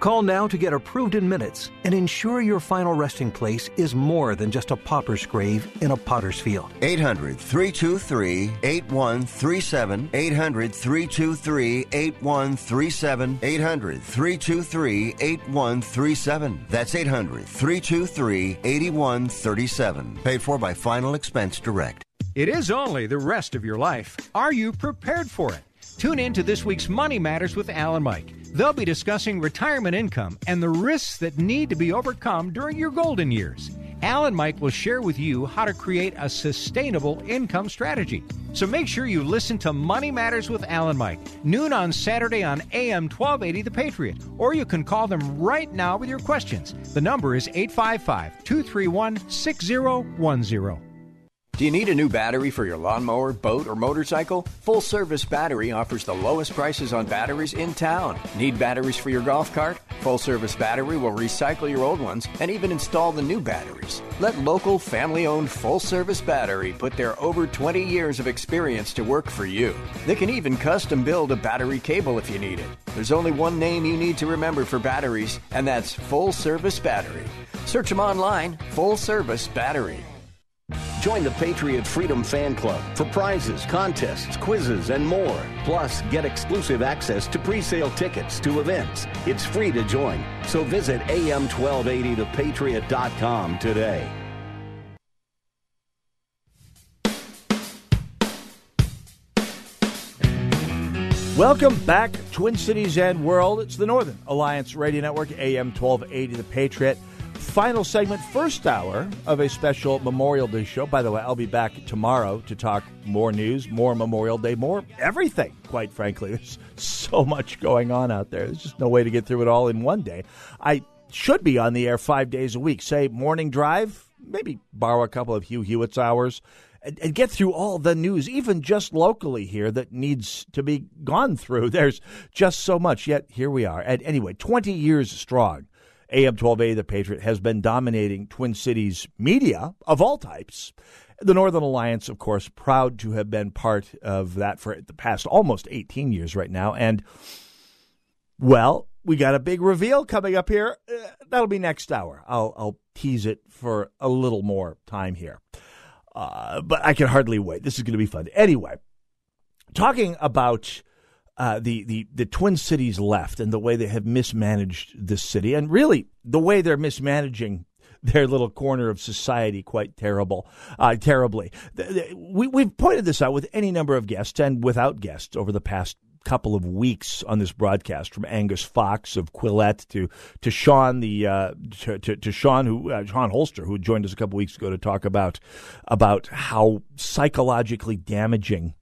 Call now to get approved in minutes and ensure your final resting place is more than just a pauper's grave in a potter's field. 800 323 8137. 800 323 8137. 800 323 8137. That's 800 323 8137. Paid for by Final Expense Direct. It is only the rest of your life. Are you prepared for it? Tune in to this week's Money Matters with Alan Mike. They'll be discussing retirement income and the risks that need to be overcome during your golden years. Alan Mike will share with you how to create a sustainable income strategy. So make sure you listen to Money Matters with Alan Mike, noon on Saturday on AM 1280 The Patriot, or you can call them right now with your questions. The number is 855 231 6010. Do you need a new battery for your lawnmower, boat, or motorcycle? Full Service Battery offers the lowest prices on batteries in town. Need batteries for your golf cart? Full Service Battery will recycle your old ones and even install the new batteries. Let local, family owned Full Service Battery put their over 20 years of experience to work for you. They can even custom build a battery cable if you need it. There's only one name you need to remember for batteries, and that's Full Service Battery. Search them online Full Service Battery. Join the Patriot Freedom Fan Club for prizes, contests, quizzes, and more. Plus, get exclusive access to pre-sale tickets to events. It's free to join. So visit am1280thepatriot.com today. Welcome back, Twin Cities and World. It's the Northern Alliance Radio Network, AM 1280 The Patriot final segment, first hour of a special Memorial Day show. By the way, I'll be back tomorrow to talk more news, more Memorial Day, more everything, quite frankly. There's so much going on out there. There's just no way to get through it all in one day. I should be on the air five days a week, say morning drive, maybe borrow a couple of Hugh Hewitt's hours. And, and get through all the news, even just locally here, that needs to be gone through. There's just so much. Yet here we are. And anyway, 20 years strong AM 12A, The Patriot, has been dominating Twin Cities media of all types. The Northern Alliance, of course, proud to have been part of that for the past almost 18 years right now. And, well, we got a big reveal coming up here. Uh, that'll be next hour. I'll, I'll tease it for a little more time here. Uh, but I can hardly wait. This is going to be fun. Anyway, talking about uh, the, the, the Twin Cities left and the way they have mismanaged this city, and really the way they're mismanaging their little corner of society quite terrible, uh, terribly. We, we've pointed this out with any number of guests and without guests over the past couple of weeks on this broadcast, from Angus Fox of Quillette to to Sean the uh, to, to, to, Sean who uh, Sean Holster who joined us a couple weeks ago to talk about about how psychologically damaging.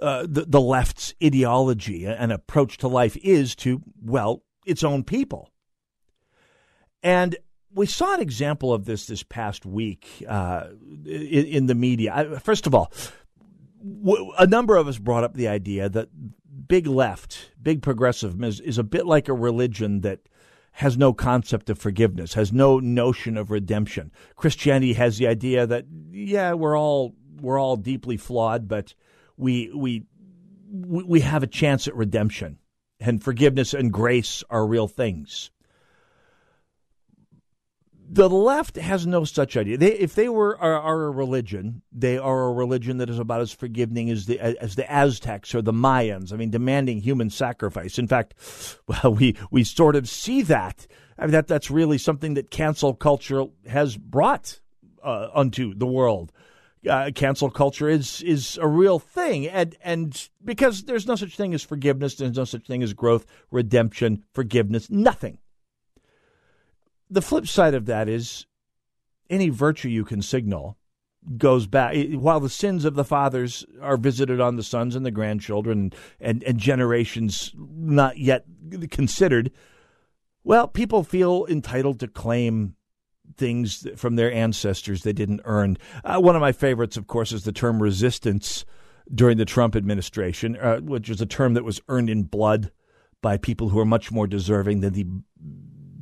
Uh, the, the left's ideology and approach to life is to, well, its own people. And we saw an example of this this past week uh, in, in, the media. First of all, a number of us brought up the idea that big left, big progressive is, is a bit like a religion that has no concept of forgiveness, has no notion of redemption. Christianity has the idea that yeah, we're all we're all deeply flawed, but we we we have a chance at redemption, and forgiveness and grace are real things the left has no such idea. They, if they were are, are, a religion, they are a religion that is about as forgiving as the as the Aztecs or the Mayans. I mean, demanding human sacrifice. In fact, well, we we sort of see that. I mean, that that's really something that cancel culture has brought uh, unto the world. Uh, cancel culture is is a real thing, and and because there's no such thing as forgiveness, there's no such thing as growth, redemption, forgiveness, nothing. The flip side of that is any virtue you can signal goes back while the sins of the fathers are visited on the sons and the grandchildren and, and generations not yet considered well people feel entitled to claim things from their ancestors they didn't earn uh, one of my favorites of course is the term resistance during the trump administration uh, which is a term that was earned in blood by people who are much more deserving than the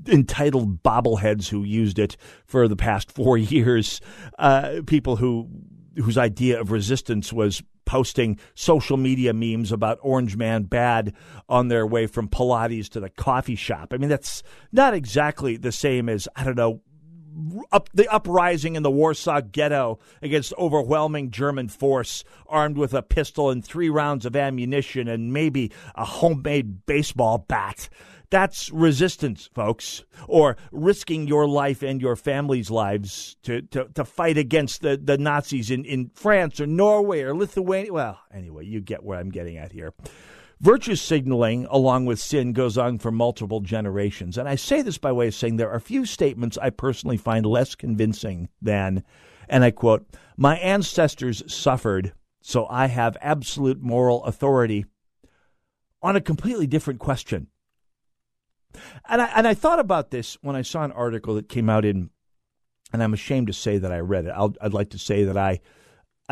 entitled bobbleheads who used it for the past four years, uh, people who whose idea of resistance was posting social media memes about Orange Man bad on their way from Pilates to the coffee shop. I mean, that's not exactly the same as I don't know. Up the uprising in the Warsaw Ghetto against overwhelming German force, armed with a pistol and three rounds of ammunition and maybe a homemade baseball bat. That's resistance, folks, or risking your life and your family's lives to, to, to fight against the, the Nazis in, in France or Norway or Lithuania. Well, anyway, you get where I'm getting at here. Virtue signaling, along with sin, goes on for multiple generations. And I say this by way of saying there are few statements I personally find less convincing than, and I quote, My ancestors suffered, so I have absolute moral authority on a completely different question. And I and I thought about this when I saw an article that came out in, and I'm ashamed to say that I read it. i would like to say that I,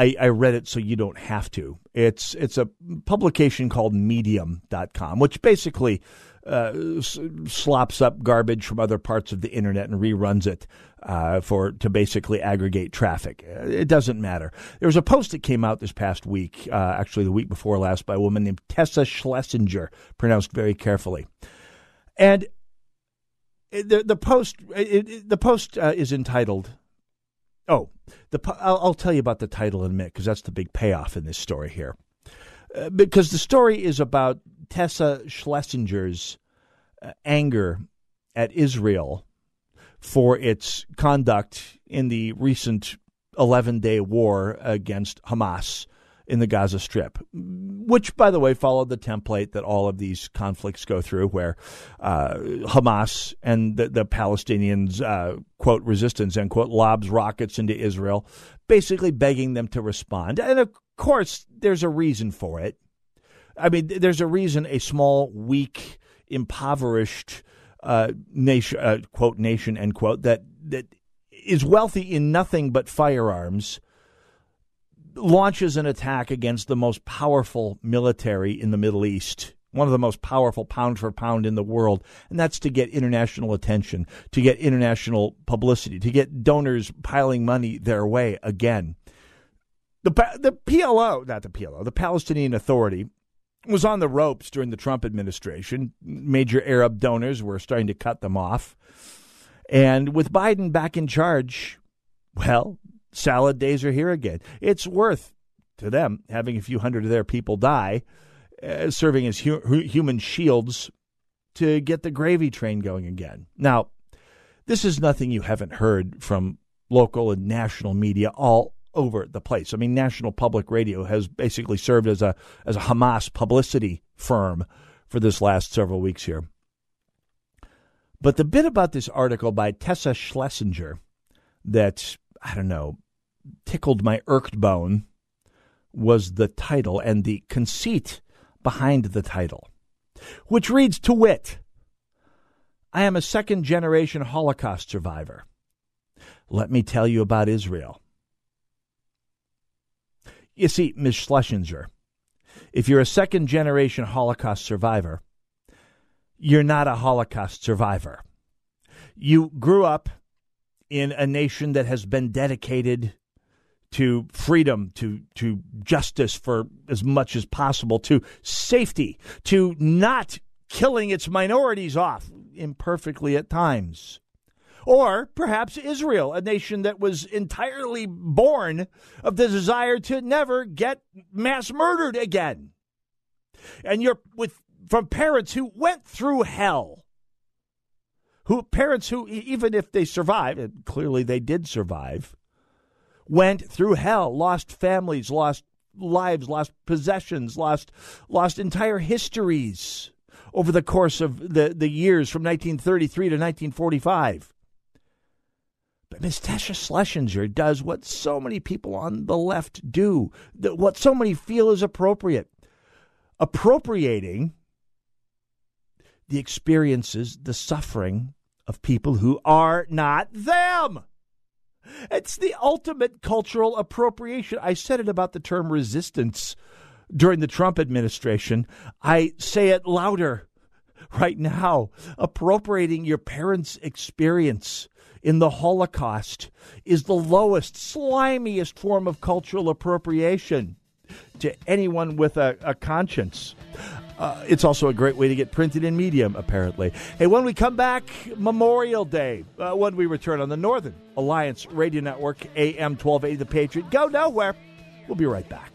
I, I read it so you don't have to. It's it's a publication called Medium.com, which basically uh, slops up garbage from other parts of the internet and reruns it uh, for to basically aggregate traffic. It doesn't matter. There was a post that came out this past week, uh, actually the week before last, by a woman named Tessa Schlesinger, pronounced very carefully. And the the post it, the post uh, is entitled. Oh, the I'll, I'll, tell you about the title in a minute because that's the big payoff in this story here. Uh, because the story is about Tessa Schlesinger's uh, anger at Israel for its conduct in the recent 11 day war against Hamas in the Gaza Strip, which, by the way, followed the template that all of these conflicts go through, where uh, Hamas and the, the Palestinians, uh, quote, resistance, end quote, lobs rockets into Israel, basically begging them to respond. And of course, there's a reason for it. I mean, there's a reason a small, weak, impoverished uh, nation, uh, quote, nation, end quote, that, that is wealthy in nothing but firearms launches an attack against the most powerful military in the Middle East one of the most powerful pound for pound in the world, and that's to get international attention, to get international publicity, to get donors piling money their way again. The the PLO, not the PLO, the Palestinian Authority was on the ropes during the Trump administration. Major Arab donors were starting to cut them off. And with Biden back in charge, well, salad days are here again. It's worth to them having a few hundred of their people die, uh, serving as hu- human shields to get the gravy train going again. Now, this is nothing you haven't heard from local and national media all over the place. I mean, National Public Radio has basically served as a as a Hamas publicity firm for this last several weeks here. But the bit about this article by Tessa Schlesinger that I don't know tickled my irked bone was the title and the conceit behind the title, which reads to wit I am a second generation Holocaust survivor. Let me tell you about Israel. You see, Ms. Schlesinger, if you're a second generation Holocaust survivor, you're not a Holocaust survivor. You grew up in a nation that has been dedicated to freedom, to, to justice for as much as possible, to safety, to not killing its minorities off imperfectly at times. Or perhaps Israel, a nation that was entirely born of the desire to never get mass murdered again. And you're with from parents who went through hell. Who parents who even if they survived, and clearly they did survive, went through hell, lost families, lost lives, lost possessions, lost lost entire histories over the course of the, the years from 1933 to 1945. But Ms. Tasha Schlesinger does what so many people on the left do, what so many feel is appropriate. Appropriating the experiences, the suffering of people who are not them. It's the ultimate cultural appropriation. I said it about the term resistance during the Trump administration. I say it louder right now. Appropriating your parents' experience in the Holocaust is the lowest, slimiest form of cultural appropriation to anyone with a, a conscience. Uh, it's also a great way to get printed in Medium, apparently. Hey, when we come back, Memorial Day, uh, when we return on the Northern Alliance Radio Network, AM 1280 The Patriot. Go nowhere. We'll be right back.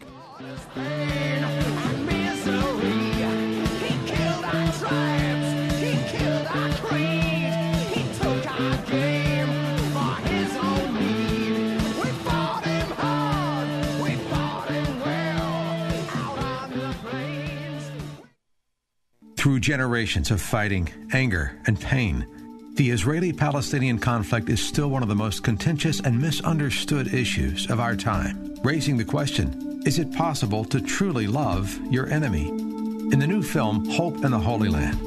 Through generations of fighting, anger, and pain, the Israeli Palestinian conflict is still one of the most contentious and misunderstood issues of our time, raising the question is it possible to truly love your enemy? In the new film, Hope in the Holy Land,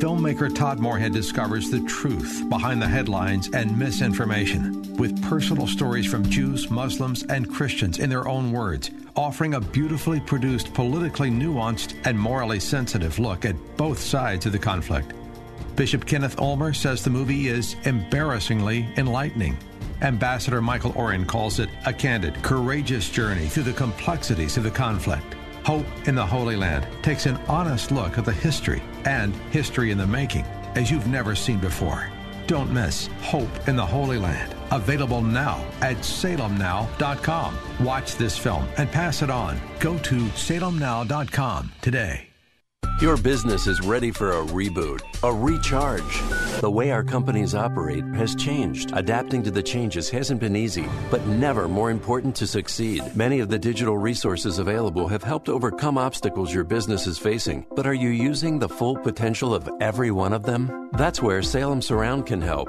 filmmaker Todd Moorhead discovers the truth behind the headlines and misinformation with personal stories from Jews, Muslims, and Christians in their own words, offering a beautifully produced, politically nuanced, and morally sensitive look at both sides of the conflict. Bishop Kenneth Ulmer says the movie is embarrassingly enlightening. Ambassador Michael Oren calls it a candid, courageous journey through the complexities of the conflict. Hope in the Holy Land takes an honest look at the history and history in the making as you've never seen before. Don't miss Hope in the Holy Land. Available now at salemnow.com. Watch this film and pass it on. Go to salemnow.com today. Your business is ready for a reboot, a recharge. The way our companies operate has changed. Adapting to the changes hasn't been easy, but never more important to succeed. Many of the digital resources available have helped overcome obstacles your business is facing, but are you using the full potential of every one of them? That's where Salem Surround can help.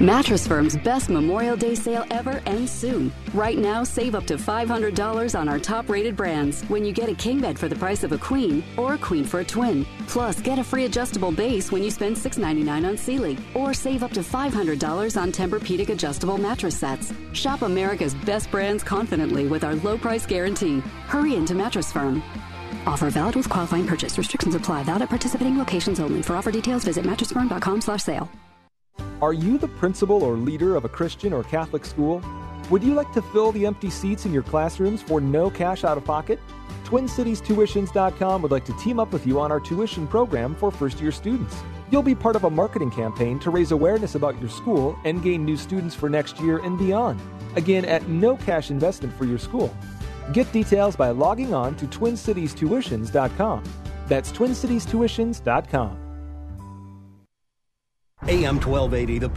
Mattress Firm's best Memorial Day sale ever ends soon. Right now, save up to $500 on our top rated brands when you get a king bed for the price of a queen or a queen for a twin. Plus, get a free adjustable base when you spend $6.99 on Sealy or save up to $500 on Tempur-Pedic adjustable mattress sets. Shop America's best brands confidently with our low price guarantee. Hurry into Mattress Firm. Offer valid with qualifying purchase. Restrictions apply. Valid at participating locations only. For offer details, visit mattressfirm.com slash sale. Are you the principal or leader of a Christian or Catholic school? Would you like to fill the empty seats in your classrooms for no cash out of pocket? TwinCitiesTuitions.com would like to team up with you on our tuition program for first year students. You'll be part of a marketing campaign to raise awareness about your school and gain new students for next year and beyond. Again, at no cash investment for your school. Get details by logging on to TwinCitiesTuitions.com. That's TwinCitiesTuitions.com. AM 1280, the